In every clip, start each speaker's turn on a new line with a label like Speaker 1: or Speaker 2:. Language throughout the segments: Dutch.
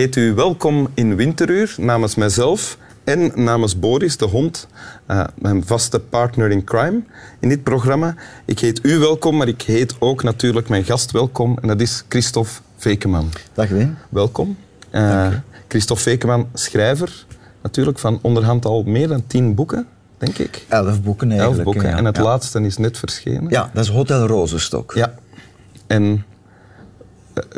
Speaker 1: Ik heet u welkom in Winteruur namens mijzelf en namens Boris, de hond, uh, mijn vaste partner in crime in dit programma. Ik heet u welkom, maar ik heet ook natuurlijk mijn gast welkom en dat is Christophe Vekeman.
Speaker 2: Dag Wim.
Speaker 1: Welkom. Uh, Christophe Vekeman, schrijver natuurlijk van onderhand al meer dan tien boeken denk ik.
Speaker 2: Elf boeken eigenlijk.
Speaker 1: Elf boeken. En het laatste is net verschenen.
Speaker 2: Ja, dat is Hotel Rozenstok.
Speaker 1: Ja. En eh,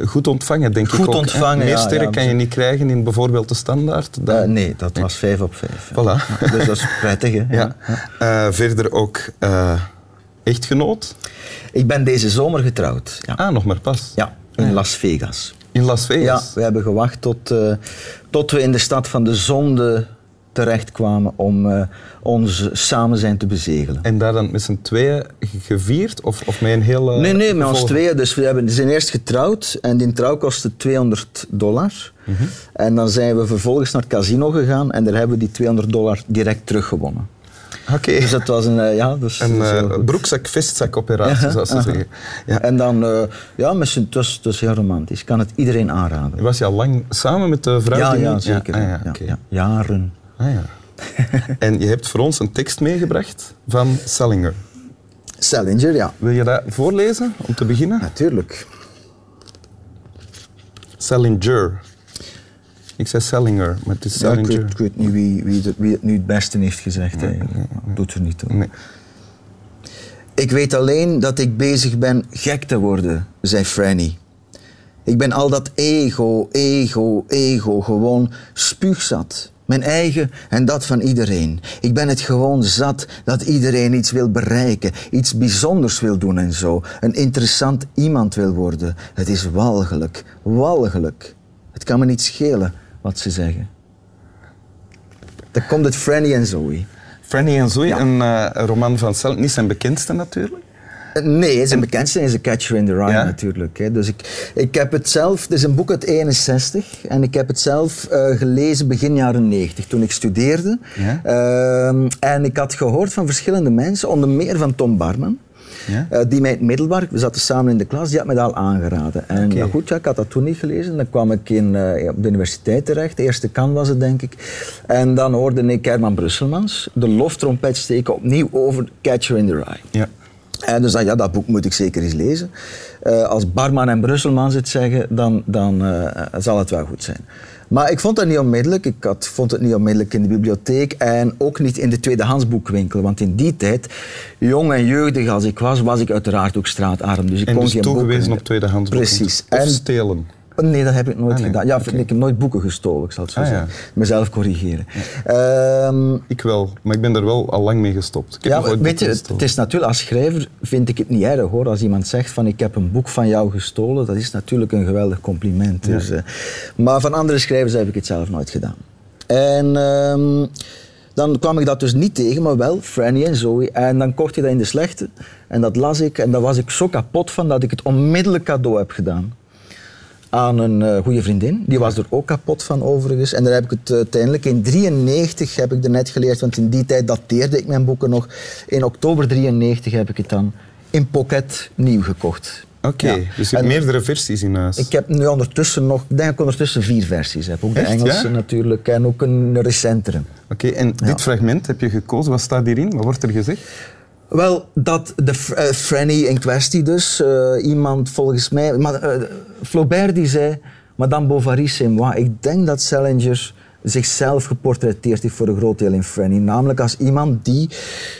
Speaker 1: goed ontvangen, denk
Speaker 2: goed ik. Goed ontvangen,
Speaker 1: Meer sterren kan je niet krijgen in bijvoorbeeld de standaard?
Speaker 2: Uh, nee, dat was vijf op vijf.
Speaker 1: Voilà.
Speaker 2: Dus dat is prettig, hè?
Speaker 1: Ja. Uh, verder ook echtgenoot?
Speaker 2: Ik ben deze zomer getrouwd.
Speaker 1: Ja. Ah, nog maar pas?
Speaker 2: Ja, in Las Vegas.
Speaker 1: In Las Vegas?
Speaker 2: Ja, we hebben gewacht tot, tot we in de stad van de zonde terechtkwamen om uh, ons samen zijn te bezegelen.
Speaker 1: En daar dan met z'n tweeën gevierd? Of, of met een hele...
Speaker 2: Nee, nee, met ons tweeën. Dus we hebben, zijn eerst getrouwd en die trouw kostte 200 dollar. Mm -hmm. En dan zijn we vervolgens naar het casino gegaan en daar hebben we die 200 dollar direct teruggewonnen.
Speaker 1: Oké. Okay.
Speaker 2: Dus dat was een, uh, ja, dus,
Speaker 1: een uh, broekzak-vestzak-operatie, ja. zoals ze zeggen.
Speaker 2: Ja. En dan, uh, ja, met het was, het was heel romantisch. Ik kan het iedereen aanraden.
Speaker 1: Was je al lang samen met de vrouw?
Speaker 2: Ja,
Speaker 1: die
Speaker 2: ja zeker.
Speaker 1: Ah,
Speaker 2: ja, okay. Jaren.
Speaker 1: Ah, ja. en je hebt voor ons een tekst meegebracht van Salinger.
Speaker 2: Salinger, ja.
Speaker 1: Wil je dat voorlezen om te beginnen?
Speaker 2: Natuurlijk.
Speaker 1: Salinger. Ik zei Salinger, maar het is Salinger.
Speaker 2: Ja, ik, weet, ik, weet, niet wie, wie, het, wie, het nu het beste heeft gezegd. Nee, nee, nee. Doet er niet toe.
Speaker 1: Nee.
Speaker 2: Ik weet alleen dat ik bezig ben gek te worden, zei Franny. Ik ben al dat ego, ego, ego gewoon spuugzat. Mijn eigen en dat van iedereen. Ik ben het gewoon zat dat iedereen iets wil bereiken, iets bijzonders wil doen en zo. Een interessant iemand wil worden. Het is walgelijk, walgelijk. Het kan me niet schelen wat ze zeggen. Dan komt het Franny en Zoe.
Speaker 1: Franny en Zoe, ja. een uh, roman van Sel, niet zijn bekendste natuurlijk.
Speaker 2: Nee, zijn bekendste is A Catcher in the Rye ja? natuurlijk. Hè. Dus ik, ik heb het zelf, het is een boek uit 61 en ik heb het zelf uh, gelezen begin jaren 90 toen ik studeerde.
Speaker 1: Ja?
Speaker 2: Uh, en ik had gehoord van verschillende mensen, onder meer van Tom Barman.
Speaker 1: Ja?
Speaker 2: Uh, die mij in het middelbaar, we zaten samen in de klas, die had mij dat al aangeraden. En
Speaker 1: okay.
Speaker 2: ja, goed, ja, ik had dat toen niet gelezen. Dan kwam ik in, uh, op de universiteit terecht, de eerste kan was het denk ik. En dan hoorde ik Herman Brusselmans de loftrompet steken opnieuw over Catcher in the Rye.
Speaker 1: Ja.
Speaker 2: En dus dan, ja, dat boek moet ik zeker eens lezen. Uh, als Barman en Brusselmans het zeggen, dan, dan uh, zal het wel goed zijn. Maar ik vond dat niet onmiddellijk. Ik had, vond het niet onmiddellijk in de bibliotheek en ook niet in de tweedehandsboekwinkel. Want in die tijd, jong en jeugdig als ik was, was ik uiteraard ook straatarm. Dus ik
Speaker 1: en
Speaker 2: kon
Speaker 1: dus
Speaker 2: geen
Speaker 1: toegewezen
Speaker 2: boeken...
Speaker 1: op tweedehandsboeken?
Speaker 2: Precies.
Speaker 1: Of
Speaker 2: en...
Speaker 1: stelen?
Speaker 2: Nee, dat heb ik nooit
Speaker 1: ah, nee.
Speaker 2: gedaan. Ja,
Speaker 1: okay.
Speaker 2: ik heb nooit boeken gestolen, ik zal het zo
Speaker 1: ah,
Speaker 2: zeggen.
Speaker 1: Ja.
Speaker 2: Mezelf corrigeren. Ja. Um,
Speaker 1: ik wel, maar ik ben er wel al lang mee gestopt. Ik heb
Speaker 2: ja, weet je, het, het, is natuurlijk, als schrijver vind ik het niet erg hoor. Als iemand zegt van ik heb een boek van jou gestolen, dat is natuurlijk een geweldig compliment.
Speaker 1: Ja.
Speaker 2: Dus, uh, maar van andere schrijvers heb ik het zelf nooit gedaan. En um, dan kwam ik dat dus niet tegen, maar wel Franny en Zoe. En dan kocht je dat in de slechte. En dat las ik en daar was ik zo kapot van dat ik het onmiddellijk cadeau heb gedaan aan een uh, goede vriendin. Die was er ook kapot van overigens. En daar heb ik het uh, uiteindelijk in 93 heb ik er net geleerd, want in die tijd dateerde ik mijn boeken nog. In oktober 93 heb ik het dan in pocket nieuw gekocht.
Speaker 1: Oké, okay, ja. dus je hebt en meerdere versies in huis.
Speaker 2: Ik heb nu ondertussen nog, ik denk dat ik ondertussen vier versies heb. Ook de Engelse
Speaker 1: ja?
Speaker 2: natuurlijk en ook een recentere.
Speaker 1: Oké, okay, en dit fragment heb je gekozen. Wat staat hierin? Wat wordt er gezegd?
Speaker 2: Wel, dat de uh, Franny in kwestie dus, uh, iemand volgens mij... Maar, uh, Flaubert die zei, Madame Bovary moi. Ik denk dat Salinger zichzelf geportretteerd heeft voor een groot deel in Franny. Namelijk als iemand die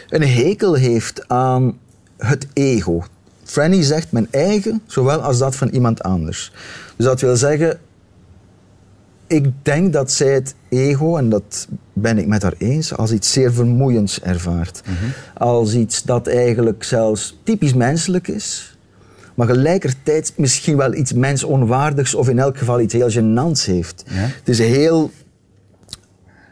Speaker 2: een hekel heeft aan het ego. Franny zegt mijn eigen, zowel als dat van iemand anders. Dus dat wil zeggen, ik denk dat zij het ego, en dat ben ik met haar eens, als iets zeer vermoeiends ervaart.
Speaker 1: Mm -hmm.
Speaker 2: Als iets dat eigenlijk zelfs typisch menselijk is, maar gelijkertijd misschien wel iets mensonwaardigs of in elk geval iets heel gênants heeft.
Speaker 1: Ja?
Speaker 2: Het is heel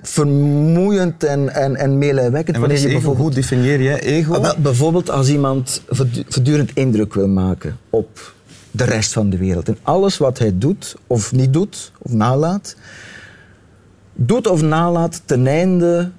Speaker 2: vermoeiend en, en, en meelijwekkend.
Speaker 1: En wat is
Speaker 2: je
Speaker 1: ego? Hoe definieer jij ego?
Speaker 2: Ah, wel, bijvoorbeeld als iemand voortdurend indruk wil maken op de rest van de wereld. En alles wat hij doet, of niet doet, of nalaat, doet of nalaat ten einde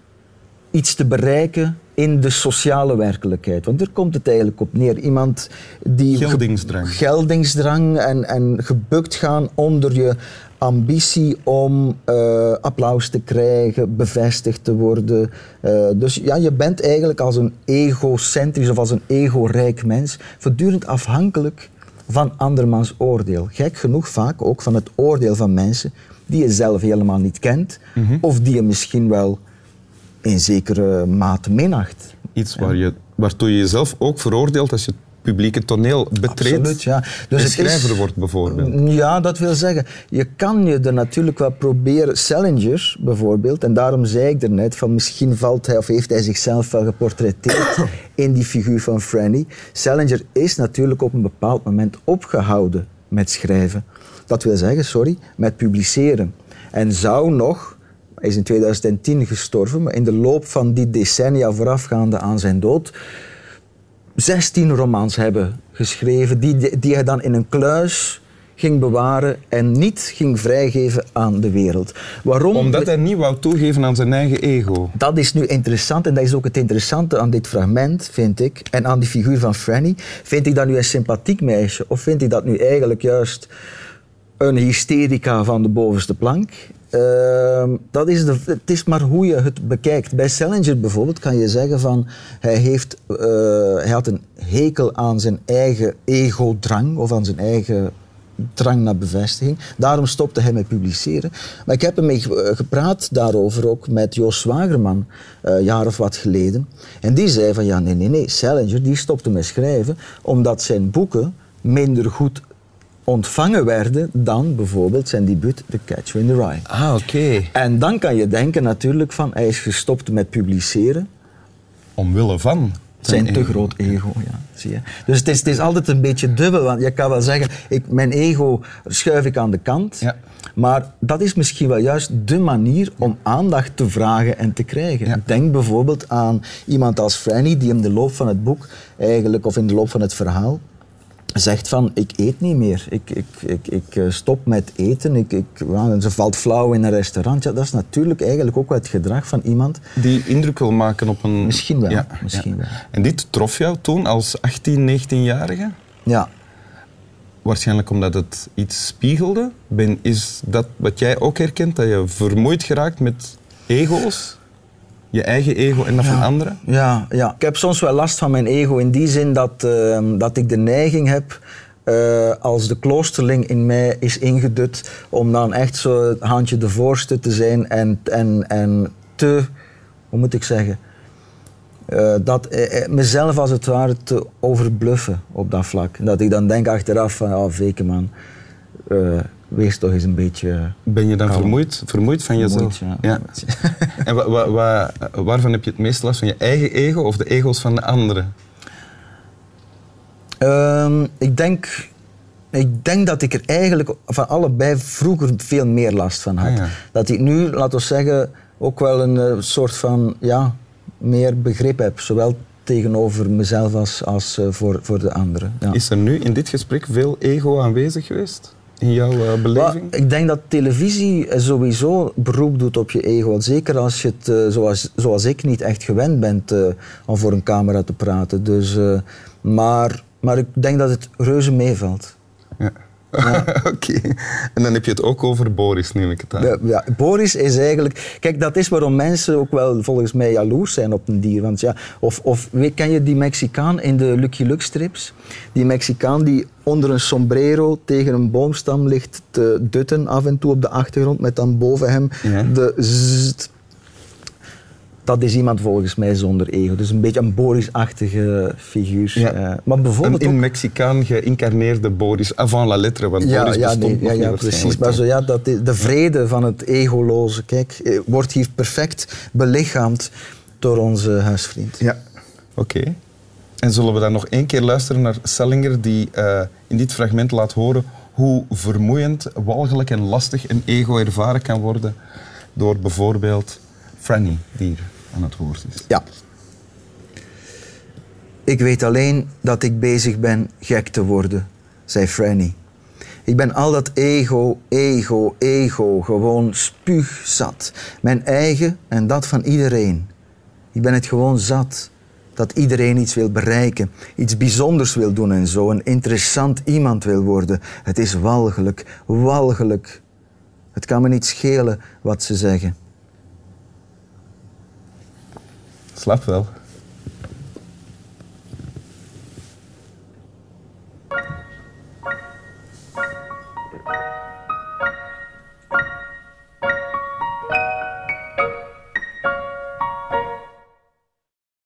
Speaker 2: iets te bereiken in de sociale werkelijkheid. Want daar komt het eigenlijk op neer. Iemand die... ge-
Speaker 1: Geldingsdrang.
Speaker 2: Geldingsdrang en, en gebukt gaan onder je ambitie om eh, applaus te krijgen, bevestigd te worden. Eh, dus ja, je bent eigenlijk als een egocentrisch of als een egorijk mens voortdurend afhankelijk van andermans oordeel. Gek genoeg vaak ook van het oordeel van mensen die je zelf helemaal niet kent of die je misschien wel in zekere mate minacht.
Speaker 1: Iets waar je, waartoe je jezelf ook veroordeelt als je publieke toneel betreedt.
Speaker 2: Absoluut, ja.
Speaker 1: en
Speaker 2: het is-
Speaker 1: schrijver wordt bijvoorbeeld.
Speaker 2: Ja, dat wil zeggen, je kan je er natuurlijk wel proberen. Salinger bijvoorbeeld, en daarom zei ik er net van misschien valt hij of heeft hij zichzelf wel geportretteerd in die figuur van Franny. Salinger is natuurlijk op een bepaald moment opgehouden met schrijven. Dat wil zeggen, sorry, met publiceren. En zou nog, hij is in 2010 gestorven, maar in de loop van die decennia voorafgaande aan zijn dood, 16 romans hebben geschreven die, die hij dan in een kluis ging bewaren en niet ging vrijgeven aan de wereld. Waarom?
Speaker 1: Omdat hij niet wou toegeven aan zijn eigen ego.
Speaker 2: Dat is nu interessant en dat is ook het interessante aan dit fragment, vind ik, en aan die figuur van Franny. Vind ik dat nu een sympathiek meisje of vind ik dat nu eigenlijk juist een hysterica van de bovenste plank? Ehm, dat is de, het is maar hoe je het bekijkt. Bij Salinger bijvoorbeeld kan je zeggen van hij, heeft, eh, hij had een hekel aan zijn eigen ego-drang of aan zijn eigen drang naar bevestiging. Daarom stopte hij met publiceren. Maar ik heb ge- eh, gepraat daarover ook met Joost Zwagerman, eh, een jaar of wat geleden. En die zei van ja, nee, nee, nee, Salinger die stopte met schrijven omdat zijn boeken minder goed ontvangen werden dan bijvoorbeeld zijn debuut The Catcher in the Rye.
Speaker 1: Ah, oké.
Speaker 2: En dan kan je denken natuurlijk van hij is gestopt met publiceren.
Speaker 1: Omwille van.
Speaker 2: Zijn te
Speaker 1: ego.
Speaker 2: groot ego, ja. Zie je? Dus het is, het is altijd een beetje dubbel. Want je kan wel zeggen, ik, mijn ego schuif ik aan de kant.
Speaker 1: Ja.
Speaker 2: Maar dat is misschien wel juist de manier om aandacht te vragen en te krijgen.
Speaker 1: Ja.
Speaker 2: Denk bijvoorbeeld aan iemand als Franny, die in de loop van het boek, eigenlijk, of in de loop van het verhaal, zegt van, ik eet niet meer. Ik, ik, ik, ik eh, stop met eten. Ik, ik, ja, ze valt flauw in een restaurant. Ja, dat is natuurlijk eigenlijk ook wel het gedrag van iemand
Speaker 1: Die indruk wil maken op een...
Speaker 2: Misschien wel, misschien wel.
Speaker 1: En dit trof jou toen als 18, 19-jarige?
Speaker 2: Ja,
Speaker 1: Waarschijnlijk omdat het iets spiegelde. Ben, is dat wat jij ook herkent, dat je vermoeid geraakt met ego's? Je eigen ego en dat van anderen?
Speaker 2: Ja, ja, ik heb soms wel last van mijn ego in die zin dat, ehm, dat ik de neiging heb, eh, als de kloosterling in mij is ingedut, om dan echt zo het handje de voorste te zijn en, en, en te, hoe moet ik zeggen, eh, dat, eh, mezelf als het ware te overbluffen op dat vlak. Dat ik dan denk achteraf van, oh Veke man, wees toch eens een beetje...
Speaker 1: Ben je dan
Speaker 2: Kalm.
Speaker 1: vermoeid, vermoeid van
Speaker 2: Vermoeid,
Speaker 1: jezelf?
Speaker 2: ja.
Speaker 1: en wa, wa- wa- waarvan heb je het meest last? Van je eigen ego of de ego's van de anderen?
Speaker 2: Ehm, ik, denk, ik denk dat ik er eigenlijk van allebei vroeger veel meer last van had.
Speaker 1: Ah, ja.
Speaker 2: Dat ik nu, laten we zeggen, ook wel een eh, soort van ja, meer begrip heb. Zowel tegenover mezelf als, als eh, voor, voor de anderen. Ja.
Speaker 1: Is er nu in dit gesprek veel ego aanwezig geweest? In jouw eh, beleving?
Speaker 2: Maar ik denk dat televisie sowieso beroep doet op je ego. Zeker als je het, eh, zoals, zoals ik, niet echt gewend bent eh, om voor een camera te praten. Dus, maar, maar ik denk dat het reuze meevalt.
Speaker 1: Ja. Oké. En dan heb je het ook over Boris, neem ik het aan.
Speaker 2: Ja, ja, Boris is eigenlijk... Kijk, dat is waarom mensen ook wel volgens mij jaloers zijn op een dier. Want ja, of, of weet, ken je die Mexicaan in de Lucky Luke strips? Die Mexicaan die onder een sombrero tegen een boomstam ligt te dutten af en toe op de achtergrond met dan boven hem
Speaker 1: Ja.
Speaker 2: de zzzt. Dat is iemand volgens mij zonder ego. Dus een beetje een Boris-achtige figuur.
Speaker 1: Ja.
Speaker 2: Eh, maar
Speaker 1: Een
Speaker 2: bijvoorbeeld
Speaker 1: in
Speaker 2: ook
Speaker 1: Mexicaan geïncarneerde Boris, avant la lettre, want
Speaker 2: ja,
Speaker 1: Boris
Speaker 2: ja,
Speaker 1: bestond
Speaker 2: nee,
Speaker 1: nog
Speaker 2: ja, ja precies. Maar zo, ja, dat is, de vrede van het egoloze, kijk, eh, wordt hier perfect belichaamd door onze huisvriend.
Speaker 1: Ja, oké. En zullen we dan nog één keer luisteren naar Salinger, die eh, in dit fragment laat horen hoe vermoeiend, walgelijk en lastig een ego ervaren kan worden door bijvoorbeeld Franny, die hier aan het.
Speaker 2: Ja. Ik weet alleen dat ik bezig ben gek te worden, zei Franny. Ik ben al dat ego, ego, ego gewoon spuugzat. Mijn eigen en dat van iedereen. Ik ben het gewoon zat. Dat iedereen iets wil bereiken, iets bijzonders wil doen en zo. Een interessant iemand wil worden. Het is walgelijk, walgelijk. Het kan me niet schelen wat ze zeggen.
Speaker 1: Slap wel.